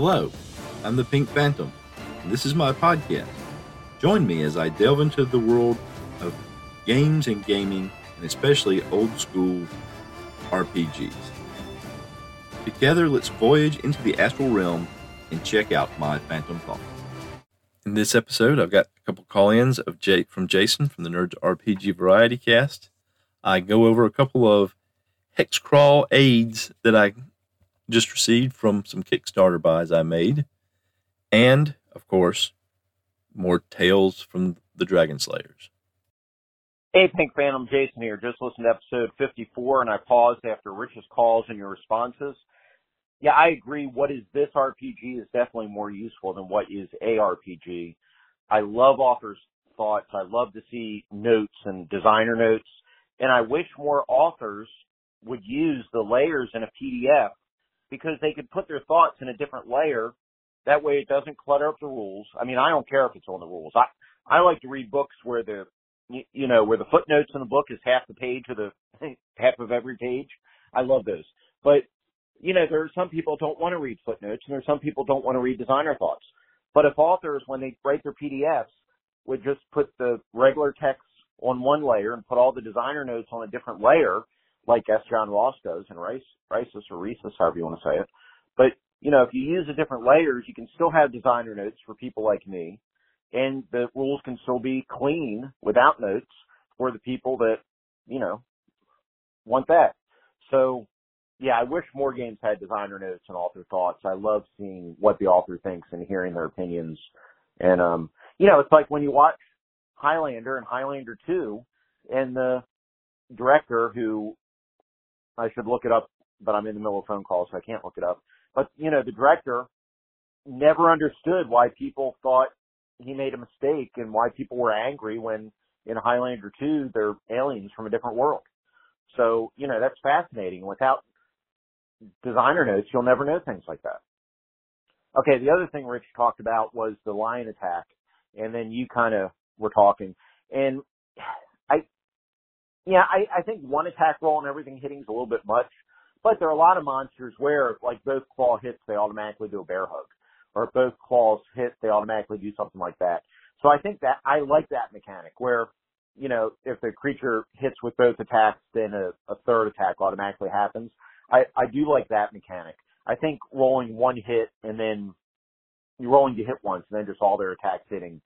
Hello, I'm the Pink Phantom, and this is my podcast. Join me as I delve into the world of games and gaming, and especially old school RPGs. Together, let's voyage into the astral realm and check out my Phantom Thought. In this episode, I've got a couple call-ins of Jay from Jason from the Nerds RPG Variety Cast. I go over a couple of Hexcrawl aids that I just received from some Kickstarter buys I made, and of course, more tales from the Dragon Slayers. Hey, Pink Phantom, Jason here. Just listened to episode 54, and I paused after Rich's calls and your responses. Yeah, I agree. What is this RPG is definitely more useful than what is ARPG. I love authors' thoughts. I love to see notes and designer notes, and I wish more authors would use the layers in a PDF because they could put their thoughts in a different layer. That way it doesn't clutter up the rules. I mean, I don't care if it's on the rules. I, I like to read books where the, you know, where the footnotes in the book is half the page of the, half of every page. I love those. But, you know, there are some people don't want to read footnotes and there are some people don't want to read designer thoughts. But if authors, when they write their PDFs, would just put the regular text on one layer and put all the designer notes on a different layer, like S. John Ross does in Rice, Risus or Resus, however you want to say it. But, you know, if you use the different layers, you can still have designer notes for people like me, and the rules can still be clean without notes for the people that, you know, want that. So, yeah, I wish more games had designer notes and author thoughts. I love seeing what the author thinks and hearing their opinions. And, um, you know, it's like when you watch Highlander and Highlander 2, and the director who I should look it up, but I'm in the middle of a phone call, so I can't look it up. But, you know, the director never understood why people thought he made a mistake and why people were angry when in Highlander 2, they're aliens from a different world. So, you know, that's fascinating. Without designer notes, you'll never know things like that. Okay, the other thing Rich talked about was the lion attack, and then you kind of were talking. And yeah, I, I think one attack roll and everything hitting is a little bit much, but there are a lot of monsters where, like, both claw hits, they automatically do a bear hug. Or if both claws hit, they automatically do something like that. So I think that, I like that mechanic where, you know, if the creature hits with both attacks, then a, a third attack automatically happens. I, I do like that mechanic. I think rolling one hit and then you're rolling to hit once and then just all their attacks hitting,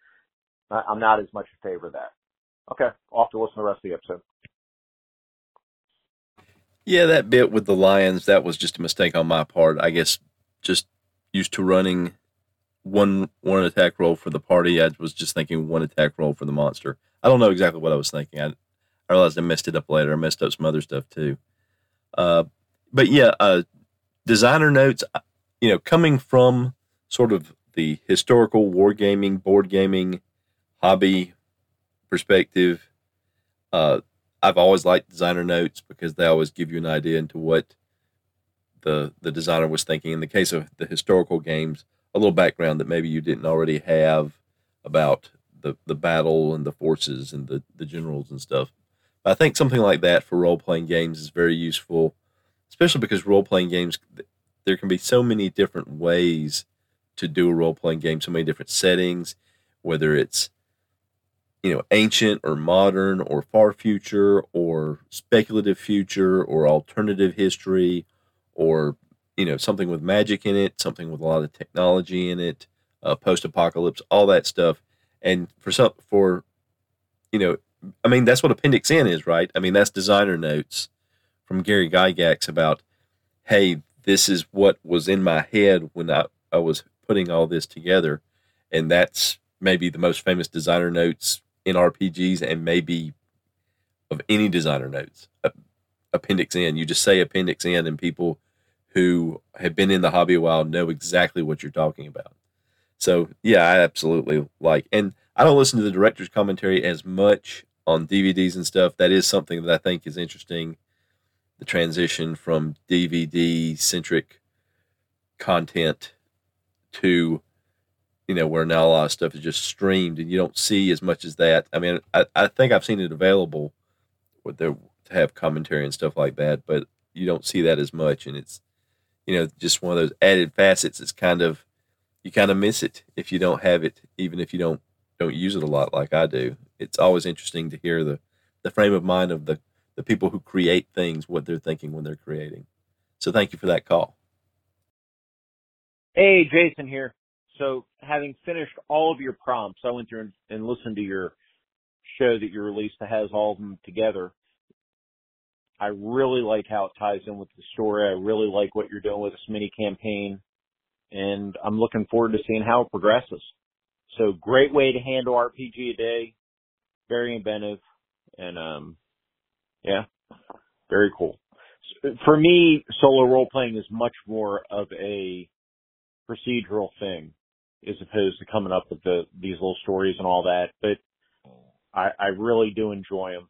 I'm not as much in favor of that. Okay, off to listen to the rest of the episode. Yeah, that bit with the lions, that was just a mistake on my part. I guess just used to running one one attack roll for the party. I was just thinking one attack roll for the monster. I don't know exactly what I was thinking. I, I realized I messed it up later. I messed up some other stuff too. Uh, but yeah, uh, designer notes. Uh, you know, coming from sort of the historical wargaming, board gaming, hobby perspective, uh, I've always liked designer notes because they always give you an idea into what the the designer was thinking. In the case of the historical games, a little background that maybe you didn't already have about the the battle and the forces and the the generals and stuff. But I think something like that for role playing games is very useful, especially because role playing games there can be so many different ways to do a role playing game, so many different settings, whether it's you know, ancient or modern or far future or speculative future or alternative history or, you know, something with magic in it, something with a lot of technology in it, uh, post apocalypse, all that stuff. And for some, for, you know, I mean, that's what Appendix N is, right? I mean, that's designer notes from Gary Gygax about, hey, this is what was in my head when I, I was putting all this together. And that's maybe the most famous designer notes in RPGs and maybe of any designer notes. Appendix N. You just say Appendix N, and people who have been in the hobby a while know exactly what you're talking about. So yeah, I absolutely like, and I don't listen to the director's commentary as much on DVDs and stuff. That is something that I think is interesting. The transition from DVD centric content to you know, where now a lot of stuff is just streamed and you don't see as much as that. I mean, I, I think I've seen it available with their to have commentary and stuff like that, but you don't see that as much. And it's, you know, just one of those added facets. It's kind of you kind of miss it if you don't have it, even if you don't don't use it a lot like I do. It's always interesting to hear the the frame of mind of the the people who create things, what they're thinking when they're creating. So thank you for that call. Hey, Jason here. So having finished all of your prompts, I went through and, and listened to your show that you released that has all of them together. I really like how it ties in with the story. I really like what you're doing with this mini campaign and I'm looking forward to seeing how it progresses. So great way to handle RPG a day. Very inventive and, um, yeah, very cool. For me, solo role playing is much more of a procedural thing as opposed to coming up with the, these little stories and all that. But I, I really do enjoy them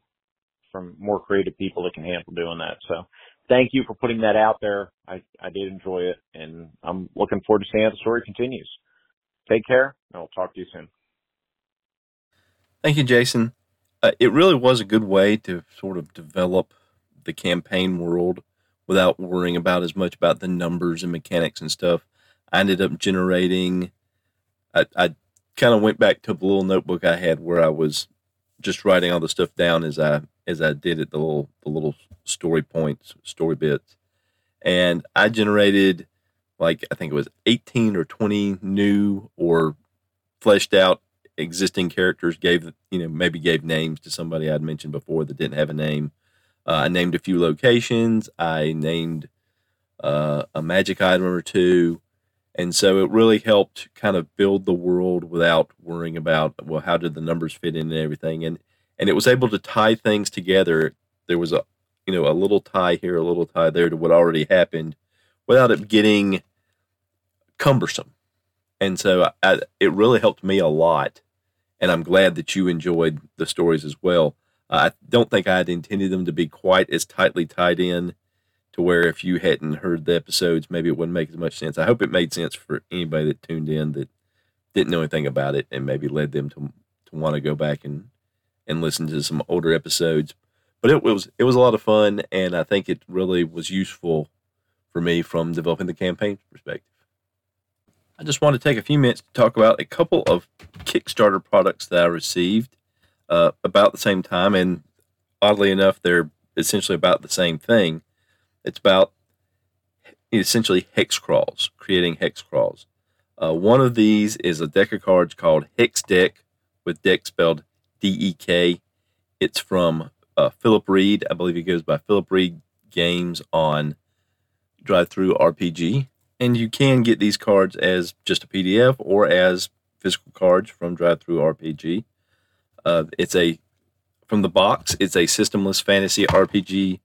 from more creative people that can handle doing that. So thank you for putting that out there. I, I did enjoy it and I'm looking forward to seeing how the story continues. Take care and I'll talk to you soon. Thank you, Jason. Uh, it really was a good way to sort of develop the campaign world without worrying about as much about the numbers and mechanics and stuff. I ended up generating, I, I kind of went back to the little notebook I had where I was just writing all the stuff down as I as I did it, the little the little story points, story bits, and I generated like I think it was eighteen or twenty new or fleshed out existing characters. Gave you know maybe gave names to somebody I'd mentioned before that didn't have a name. Uh, I named a few locations. I named uh, a magic item or two. And so it really helped kind of build the world without worrying about, well, how did the numbers fit in and everything. And and it was able to tie things together. There was a you know a little tie here, a little tie there to what already happened, without it getting cumbersome. And so I, it really helped me a lot, and I'm glad that you enjoyed the stories as well. I don't think I had intended them to be quite as tightly tied in to where if you hadn't heard the episodes, maybe it wouldn't make as much sense. I hope it made sense for anybody that tuned in that didn't know anything about it and maybe led them to to want to go back and and listen to some older episodes. But it was it was a lot of fun, and I think it really was useful for me from developing the campaign perspective. I just want to take a few minutes to talk about a couple of Kickstarter products that I received uh, about the same time, and oddly enough, they're essentially about the same thing. It's about essentially hex crawls, creating hex crawls. Uh, one of these is a deck of cards called Hex Dek, with deck spelled D E K. It's from uh, Philip Reed. I believe he goes by Philip Reed Games on DriveThruRPG. And you can get these cards as just a PDF or as physical cards from DriveThruRPG. Uh, it's a from the box. It's a systemless fantasy RPG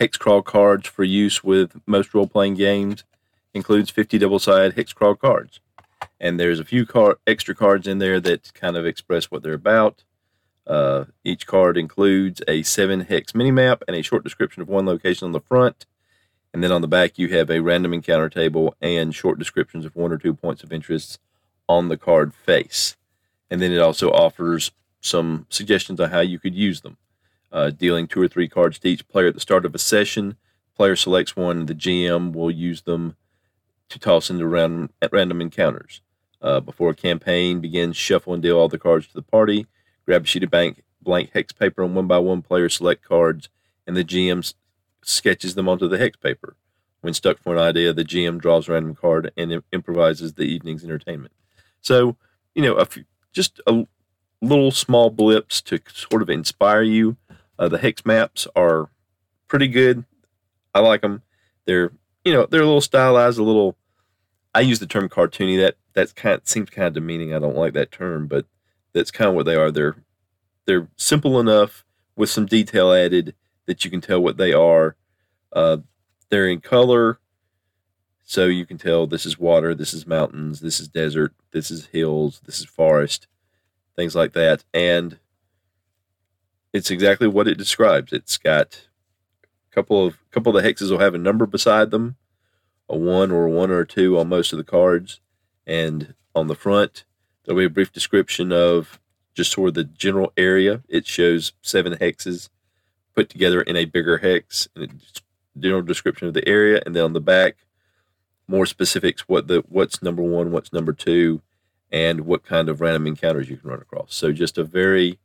hex crawl cards for use with most role playing games. Includes 50 double sided hex crawl cards, and there's a few car- extra cards in there that kind of express what they're about. Uh, each card includes a seven hex mini map and a short description of one location on the front. And then on the back, you have a random encounter table and short descriptions of one or two points of interest on the card face. And then it also offers some suggestions on how you could use them. Uh, dealing two or three cards to each player at the start of a session. Player selects one, the GM will use them to toss into random, random encounters. Uh, before a campaign begins, shuffle and deal all the cards to the party grab a sheet of blank, blank hex paper and one by one player select cards, and the GM sketches them onto the hex paper. When stuck for an idea, the GM draws a random card and improvises the evening's entertainment. So, you know, a few, just a little small blips to sort of inspire you. Uh, the hex maps are pretty good. I like them. They're, you know, they're a little stylized, a little. I use the term cartoony. That that kind of seems kind of demeaning. I don't like that term, but that's kind of what they are. They're they're simple enough with some detail added that you can tell what they are. Uh, they're in color, so you can tell this is water, this is mountains, this is desert, this is hills, this is forest, things like that. And it's exactly what it describes. It's got a couple of a couple of the hexes will have a number beside them, a one or a one or a two on most of the cards, and on the front There'll be a brief description of just sort of the general area. It shows seven hexes put together in a bigger hex, and general description of the area. And then on the back, more specifics what the what's number one, what's number two, and what kind of random encounters you can run across. So just a very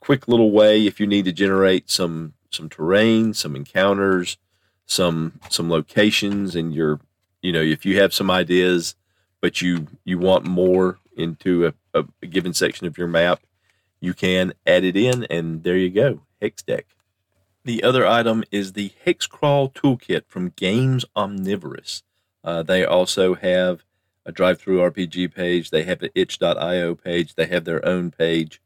quick little way if you need to generate some some terrain, some encounters, some some locations, and you're you know if you have some ideas, but you you want more into a, a, given section of your map, you can add it in, and there you go, Hex Dek. The other item is the Hexcrawl Toolkit from Games Omnivorous. Uh, they also have a DriveThruRPG page. They have an itch.io page. They have their own page.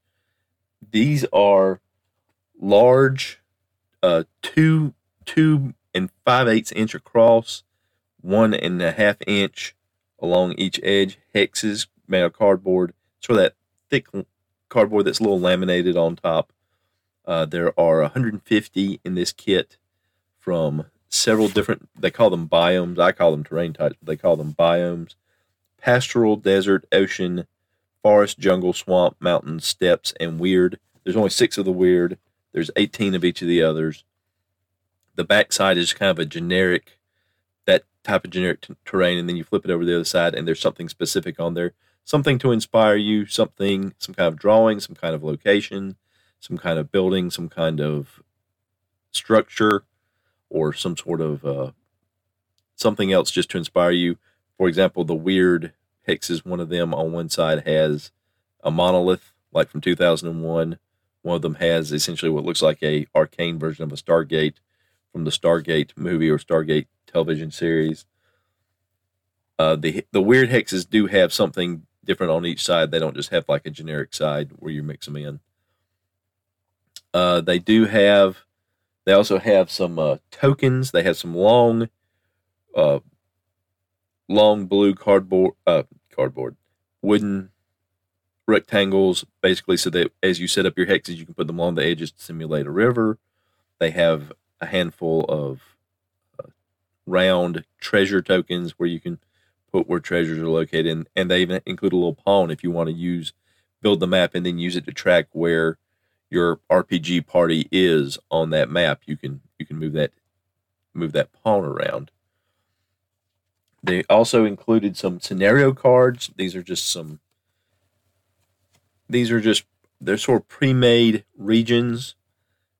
These are large, uh, two two and five eighths inch across, one and a half inch along each edge hexes made of cardboard. Sort of that thick cardboard that's a little laminated on top. Uh, there are 150 in this kit from several different, they call them biomes. I call them terrain types, but they call them biomes pastoral, desert, ocean, forest, jungle, swamp, mountain, steppes, and weird. There's only six of the weird. There's 18 of each of the others. The backside is kind of a generic, that type of generic t- terrain, and then you flip it over the other side, and there's something specific on there, something to inspire you, something, some kind of drawing, some kind of location, some kind of building, some kind of structure, or some sort of uh, something else just to inspire you. For example, the weird hexes, one of them on one side has a monolith, like from 2001. One of them has essentially what looks like a arcane version of a Stargate from the Stargate movie or Stargate television series. Uh, the the weird hexes do have something different on each side. They don't just have like a generic side where you mix them in. Uh, they do have. They also have some uh, tokens. They have some long, uh, long blue cardboard, uh, cardboard, wooden rectangles, basically, so that as you set up your hexes, you can put them along the edges to simulate a river. They have a handful of uh, round treasure tokens where you can put where treasures are located, and, and they even include a little pawn if you want to use build the map and then use it to track where your RPG party is on that map. You can you can move that move that pawn around. They also included some scenario cards. These are just some. These are just they're sort of pre-made regions,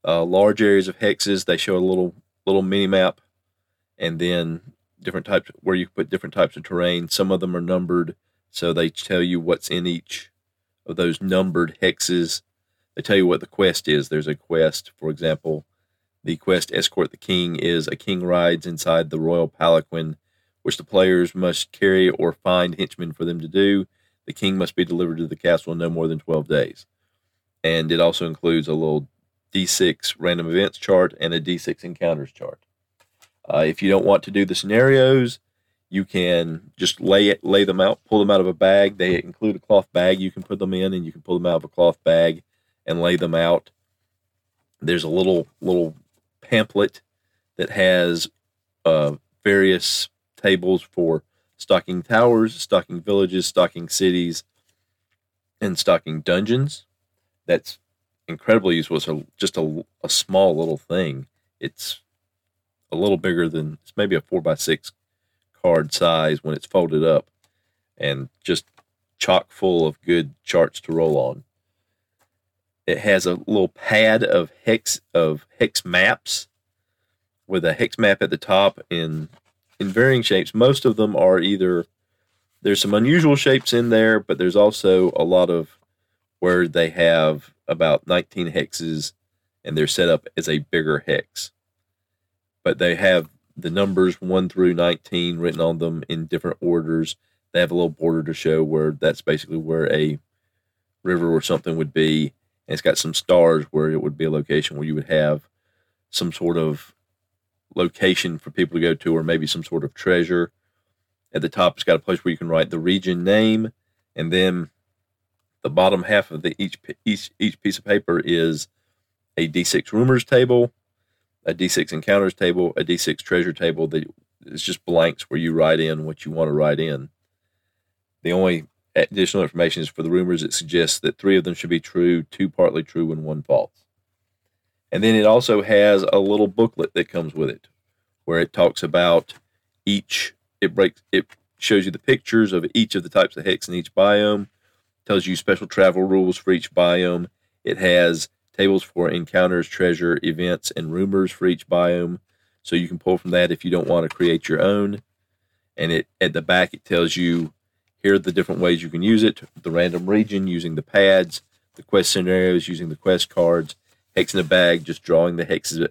uh, large areas of hexes. They show a little little mini map, and then different types where you put different types of terrain. Some of them are numbered, so they tell you what's in each of those numbered hexes. They tell you what the quest is. There's a quest, for example, the quest escort the king is a king rides inside the royal palanquin which the players must carry or find henchmen for them to do. The king must be delivered to the castle in no more than 12 days. And it also includes a little D6 random events chart and a D6 encounters chart. Uh, if you don't want to do the scenarios, you can just lay it, lay them out, pull them out of a bag. They include a cloth bag you can put them in, and you can pull them out of a cloth bag and lay them out. There's a little little pamphlet that has uh, various tables for stocking towers, stocking villages, stocking cities, and stocking dungeons. That's incredibly useful. It's a, just a, a small little thing. It's a little bigger than it's maybe a four by six card size when it's folded up, and just chock full of good charts to roll on. It has a little pad of hex of hex maps with a hex map at the top in in varying shapes. Most of them are either there's some unusual shapes in there, but there's also a lot of where they have about 19 hexes and they're set up as a bigger hex. But they have the numbers 1 through 19 written on them in different orders. They have a little border to show where that's basically where a river or something would be. And it's got some stars where it would be a location where you would have some sort of location for people to go to, or maybe some sort of treasure. At the top, it's got a place where you can write the region name, and then the bottom half of the each each each piece of paper is a D6 rumors table, a D6 encounters table, a D6 treasure table that is just blanks where you write in what you want to write in. The only additional information is for the rumors. It suggests that three of them should be true, two partly true, and one false. And then it also has a little booklet that comes with it where it talks about each it breaks it shows you the pictures of each of the types of hex in each biome, tells you special travel rules for each biome. It has tables for encounters, treasure, events, and rumors for each biome. So you can pull from that if you don't want to create your own. And it at the back it tells you here are the different ways you can use it, the random region using the pads, the quest scenarios using the quest cards, hex in a bag, just drawing the hexes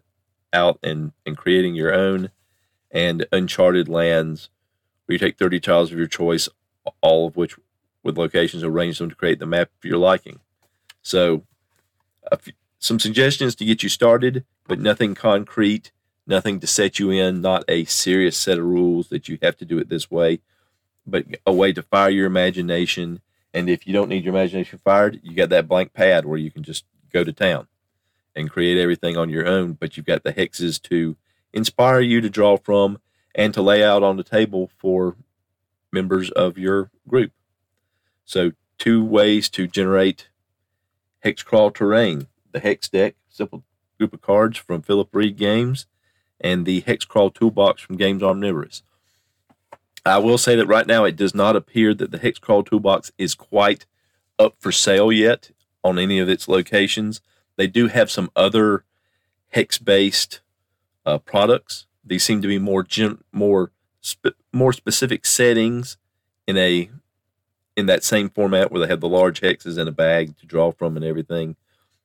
out and, and creating your own, and uncharted lands where you take 30 tiles of your choice, all of which with locations, arrange them to create the map of your liking. So, few, some suggestions to get you started, but nothing concrete, nothing to set you in, not a serious set of rules that you have to do it this way, but a way to fire your imagination. And if you don't need your imagination fired, you got that blank pad where you can just go to town and create everything on your own, but you've got the hexes to inspire you to draw from and to lay out on the table for members of your group. So, two ways to generate hex crawl terrain the Hex Dek, simple group of cards from Philip Reed Games, and the hex crawl toolbox from Games Omnivorous. I will say that right now it does not appear that the hex crawl toolbox is quite up for sale yet on any of its locations. They do have some other hex based uh, products. These seem to be more gen- more more specific settings in a in that same format where they have the large hexes in a bag to draw from and everything.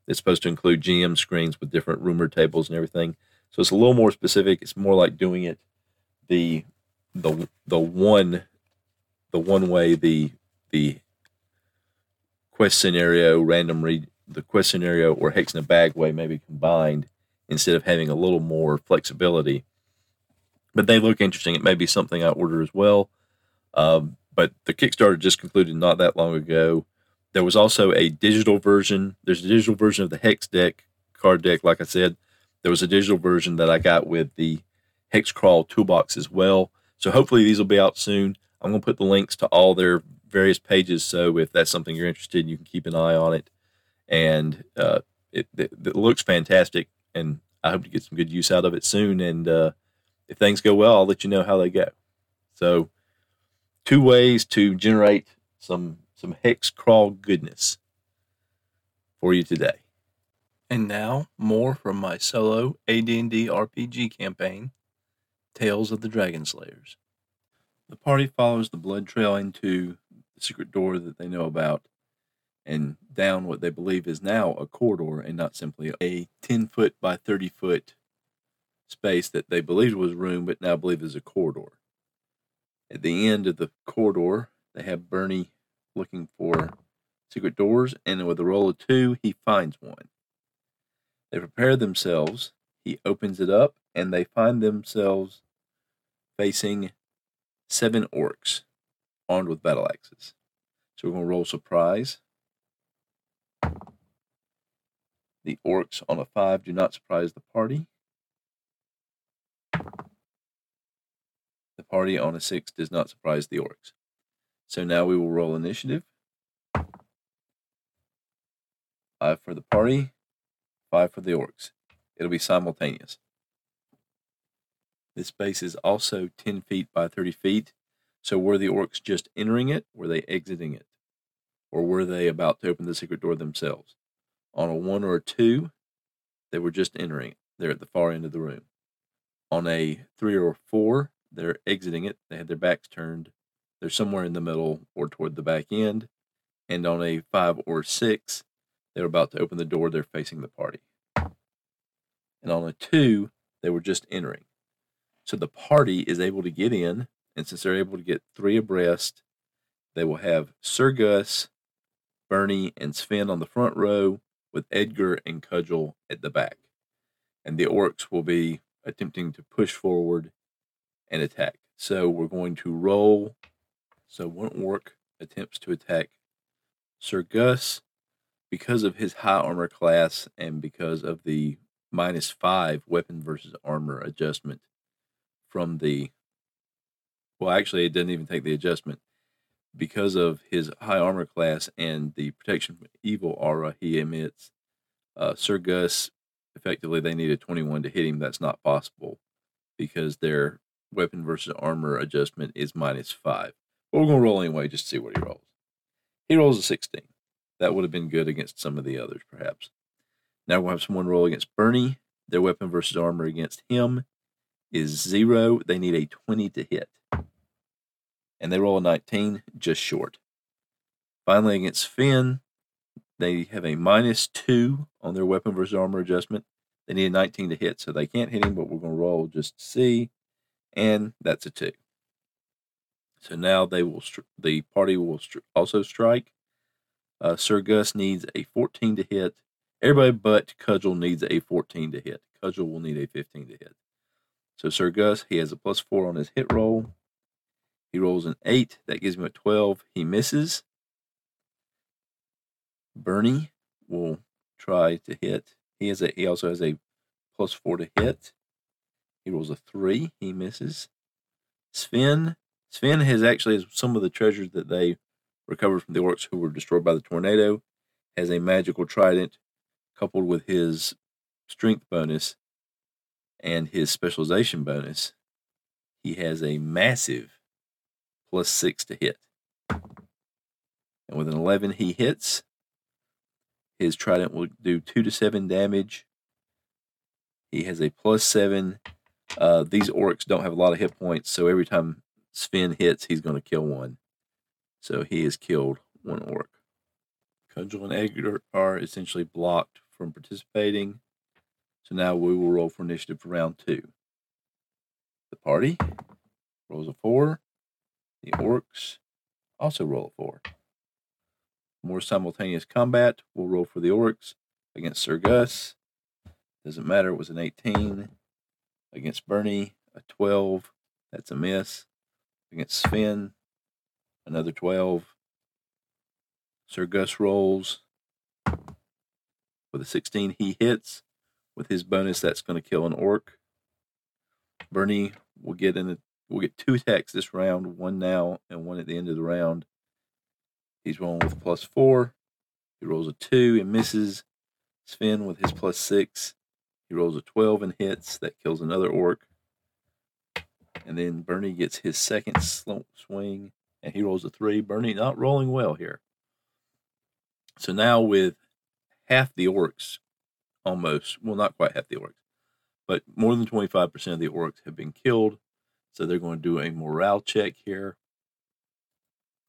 It's supposed to include GM screens with different rumor tables and everything. So it's a little more specific. It's more like doing it the the the one the one way the the quest scenario random read the quest scenario or hex in a bag way maybe combined instead of having a little more flexibility. But they look interesting. It may be something I order as well. Um, but the Kickstarter just concluded not that long ago. There was also a digital version. There's a digital version of the Hex Dek card deck. Like I said, there was a digital version that I got with the Hex Crawl toolbox as well. So hopefully these will be out soon. I'm going to put the links to all their various pages. So if that's something you're interested in, you can keep an eye on it and uh, it, it, it, looks fantastic. And I hope to get some good use out of it soon. And uh, if things go well, I'll let you know how they go. So, two ways to generate some some hex crawl goodness for you today. And now, more from my solo AD&D RPG campaign, Tales of the Dragon Slayers. The party follows the blood trail into the secret door that they know about and down what they believe is now a corridor and not simply a 10 foot by 30 foot space that they believed was room but now believe is a corridor. At the end of the corridor, they have Bernie looking for secret doors, and with a roll of two, he finds one. They prepare themselves. He opens it up, and they find themselves facing seven orcs armed with battle axes. So we're going to roll surprise. The orcs on a five do not surprise the party. The party on a six does not surprise the orcs. So now we will roll initiative. Five for the party, five for the orcs. It'll be simultaneous. This space is also 10 feet by 30 feet. So were the orcs just entering it? Were they exiting it? Or were they about to open the secret door themselves? On a one or a two, they were just entering it. They're at the far end of the room. On a three or a four, they're exiting it. They had their backs turned. They're somewhere in the middle or toward the back end. And on a five or six, they're about to open the door. They're facing the party. And on a two, they were just entering. So the party is able to get in. And since they're able to get three abreast, they will have Sir Gus, Bernie, and Sven on the front row with Edgar and Cudgel at the back. And the orcs will be attempting to push forward and attack. So we're going to roll. So one orc attempts to attack Sir Gus because of his high armor class and because of the minus five weapon versus armor adjustment from the. Well, actually, it didn't even take the adjustment. Because of his high armor class and the protection from evil aura he emits, uh, Sir Gus effectively they need a 21 to hit him. That's not possible because they're weapon versus armor adjustment is minus five. But we're going to roll anyway just to see what he rolls. He rolls a 16. That would have been good against some of the others, perhaps. Now we'll have someone roll against Bernie. Their weapon versus armor against him is zero. They need a 20 to hit. And they roll a 19, just short. Finally, against Sven, they have a minus two on their weapon versus armor adjustment. They need a 19 to hit, so they can't hit him, but we're going to roll just to see. And that's a two. So now they will, the party will also strike. Uh, Sir Gus needs a 14 to hit. Everybody but Cudgel needs a 14 to hit. Cudgel will need a 15 to hit. So Sir Gus, he has a plus four on his hit roll. He rolls an eight. That gives him a 12. He misses. Bernie will try to hit. He has a he also has a plus four to hit. He rolls a three. He misses. Sven Sven has actually some of the treasures that they recovered from the orcs who were destroyed by the tornado. Has a magical trident coupled with his strength bonus and his specialization bonus. He has a massive plus six to hit. And with an 11, he hits. His trident will do two to seven damage. He has a plus seven. Uh, these orcs don't have a lot of hit points, so every time Sven hits, he's going to kill one. So he has killed one orc. Cudgel and Edgar are essentially blocked from participating. So now we will roll for initiative for round two. The party rolls a four. The orcs also roll a four more simultaneous combat. We'll roll for the Orcs against Sir Gus. Doesn't matter. It was an 18 against Bernie, a 12. That's a miss. Against Sven, another 12. Sir Gus rolls with a 16. He hits with his bonus. That's going to kill an orc. Bernie will get in. We'll get two attacks this round. One now and one at the end of the round. He's rolling with plus four. He rolls a two and misses. Sven with his plus six. He rolls a 12 and hits. That kills another orc. And then Bernie gets his second swing and he rolls a three. Bernie not rolling well here. So now with half the orcs, almost, well, not quite half the orcs, but more than 25% of the orcs have been killed. So they're going to do a morale check here.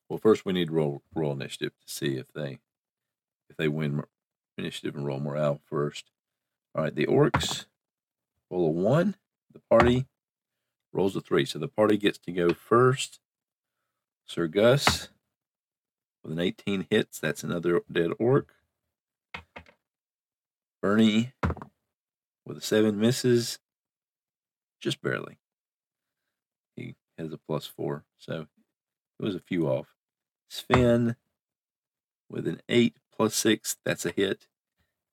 Well, first we need roll roll initiative to see if they if they win initiative and roll morale first. All right, the orcs roll a one. The party rolls a three, so the party gets to go first. Sir Gus with an 18 hits. That's another dead orc. Bernie with a seven misses, just barely. Has a plus four, so it was a few off. Sven with an 8 plus 6. That's a hit.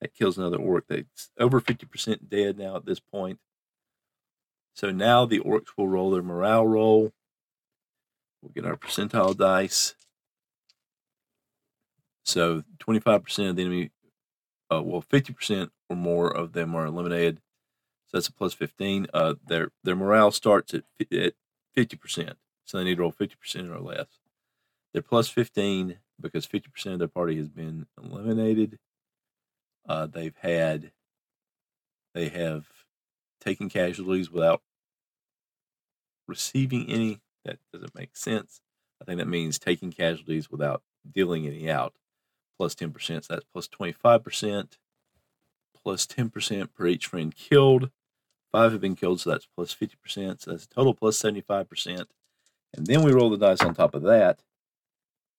That kills another orc. That's over 50% dead now at this point. So now the orcs will roll their morale roll. We'll get our percentile dice. So 25% of the enemy, uh, well, 50% or more of them are eliminated. So that's a plus 15. Uh, their their morale starts at, at 50%. So they need to roll 50% or less. They're plus 15 because 50% of their party has been eliminated. Uh, they've had, they have taken casualties without receiving any. That doesn't make sense. I think that means taking casualties without dealing any out. Plus 10%, so that's plus 25%, plus 10% per each friend killed. Five have been killed, so that's plus 50%, so that's a total plus 75%. And then we roll the dice on top of that,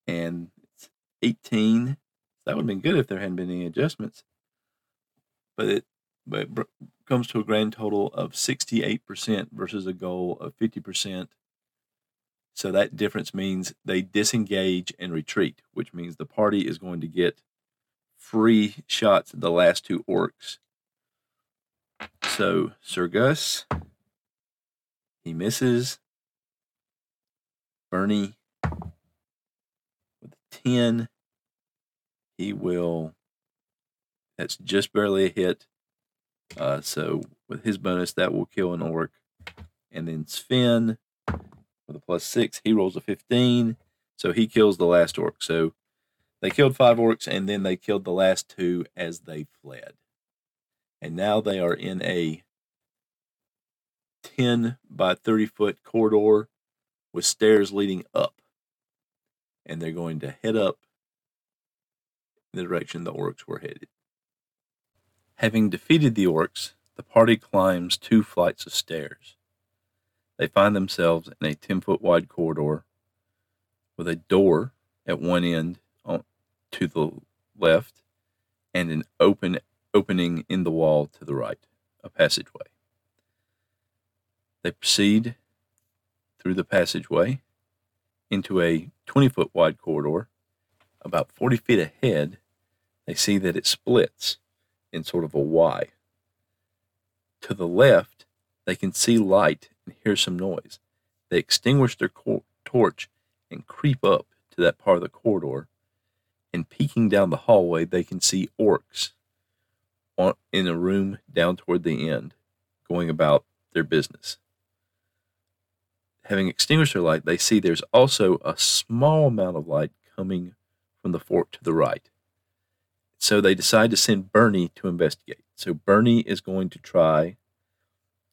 and it's 18. That would have been good if there hadn't been any adjustments. But it but it comes to a grand total of 68% versus a goal of 50%. So that difference means they disengage and retreat, which means the party is going to get free shots at the last two orcs. So Sir Gus, he misses. Bernie with 10, he will, that's just barely a hit. Uh, so with his bonus, that will kill an orc. And then Sven with a plus six, he rolls a 15. So he kills the last orc. So they killed five orcs and then they killed the last two as they fled. And now they are in a 10 by 30 foot corridor with stairs leading up. And they're going to head up in the direction the orcs were headed. Having defeated the orcs, the party climbs two flights of stairs. They find themselves in a 10 foot wide corridor with a door at one end on, to the left and an open opening in the wall to the right, a passageway. They proceed through the passageway into a 20 foot wide corridor. About 40 feet ahead, they see that it splits in sort of a Y. To the left, they can see light and hear some noise. They extinguish their cor- torch and creep up to that part of the corridor. And peeking down the hallway, they can see orcs on, in a room down toward the end, going about their business. Having extinguished their light, they see there's also a small amount of light coming from the fort to the right. So they decide to send Bernie to investigate. So Bernie is going to try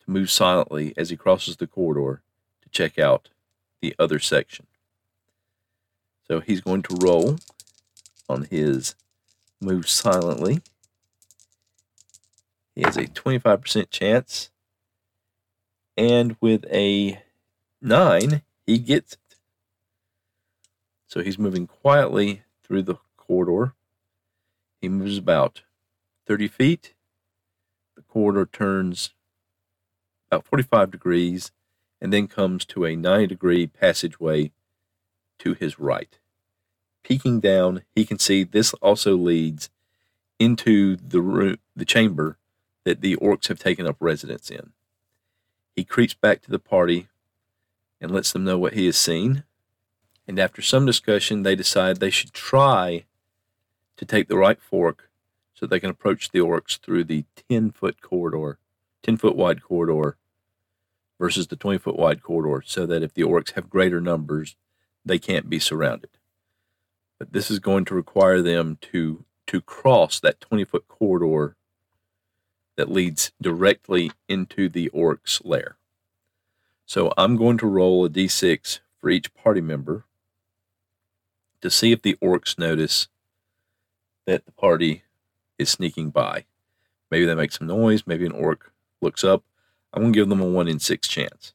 to move silently as he crosses the corridor to check out the other section. So he's going to roll on his move silently. He has a 25% chance. And with a 9, he gets it. So he's moving quietly through the corridor. He moves about 30 feet. The corridor turns about 45 degrees and then comes to a 90 degree passageway to his right. Peeking down, he can see this also leads into the room, the chamber that the orcs have taken up residence in. He creeps back to the party and lets them know what he has seen. And after some discussion, they decide they should try to take the right fork so they can approach the orcs through the 10 foot corridor, 10 foot wide corridor versus the 20 foot wide corridor, so that if the orcs have greater numbers, they can't be surrounded. But this is going to require them to to cross that 20 foot corridor that leads directly into the orc's lair. So I'm going to roll a d6 for each party member to see if the orcs notice that the party is sneaking by. Maybe they make some noise, maybe an orc looks up. I'm going to give them a 1 in 6 chance.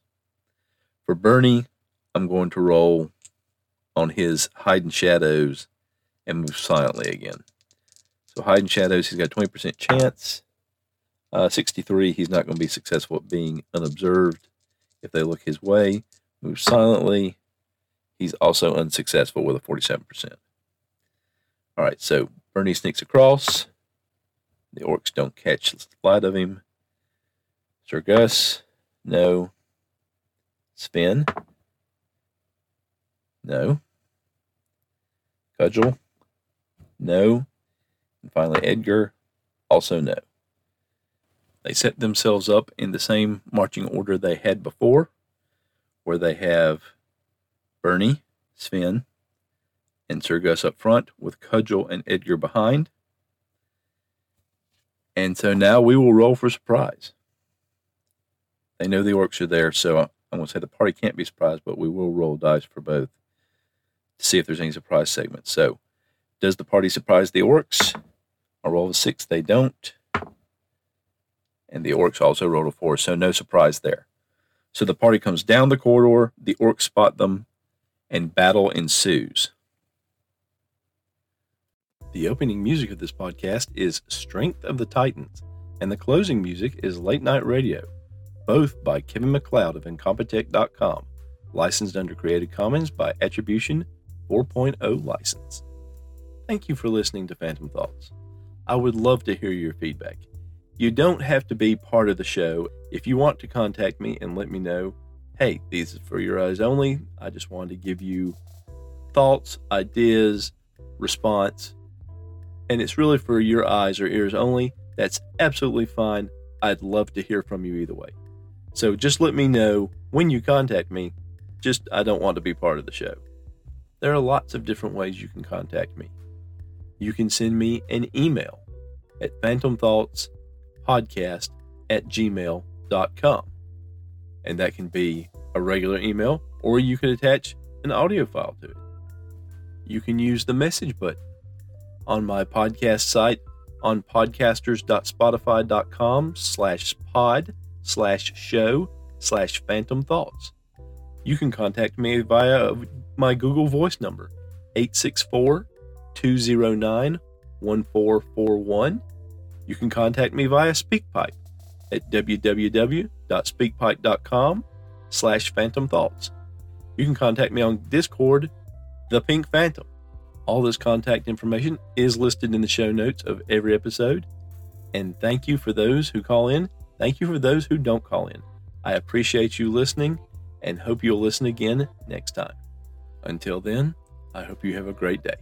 For Bernie, I'm going to roll on his hide in shadows and move silently again. So hide in shadows, he's got a 20% chance. Uh, 63, he's not going to be successful at being unobserved if they look his way. Move silently, he's also unsuccessful with a 47%. All right, so Bernie sneaks across. The orcs don't catch the sight of him. Sir Gus, no. Sven, no. Cudgel, no. And finally, Edgar, also no. They set themselves up in the same marching order they had before, where they have Bernie, Sven, and Sir Gus up front with Cudgel and Edgar behind. And so now we will roll for surprise. They know the orcs are there, so going to say the party can't be surprised, but we will roll dice for both to see if there's any surprise segments. So, does the party surprise the orcs? I roll a six, they don't. And the orcs also rolled a four, so no surprise there. So the party comes down the corridor, the orcs spot them, and battle ensues. The opening music of this podcast is Strength of the Titans, and the closing music is Late Night Radio, both by Kevin MacLeod of Incompetech.com, licensed under Creative Commons by Attribution 4.0 license. Thank you for listening to Phantom Thoughts. I would love to hear your feedback. You don't have to be part of the show. If you want to contact me and let me know, hey, these are for your eyes only. I just wanted to give you thoughts, ideas, response, and it's really for your eyes or ears only. That's absolutely fine. I'd love to hear from you either way. So just let me know when you contact me, just I don't want to be part of the show. There are lots of different ways you can contact me. You can send me an email at phantomthoughtspodcast at gmail.com. And that can be a regular email, or you can attach an audio file to it. You can use the message button on my podcast site on podcasters.spotify.com slash pod slash show slash phantom thoughts. You can contact me via my Google Voice number, 864 209 1441. You can contact me via SpeakPipe at www.speakpipe.com slash phantom thoughts. You can contact me on Discord, The Pink Phantom. All this contact information is listed in the show notes of every episode. And thank you for those who call in. Thank you for those who don't call in. I appreciate you listening and hope you'll listen again next time. Until then, I hope you have a great day.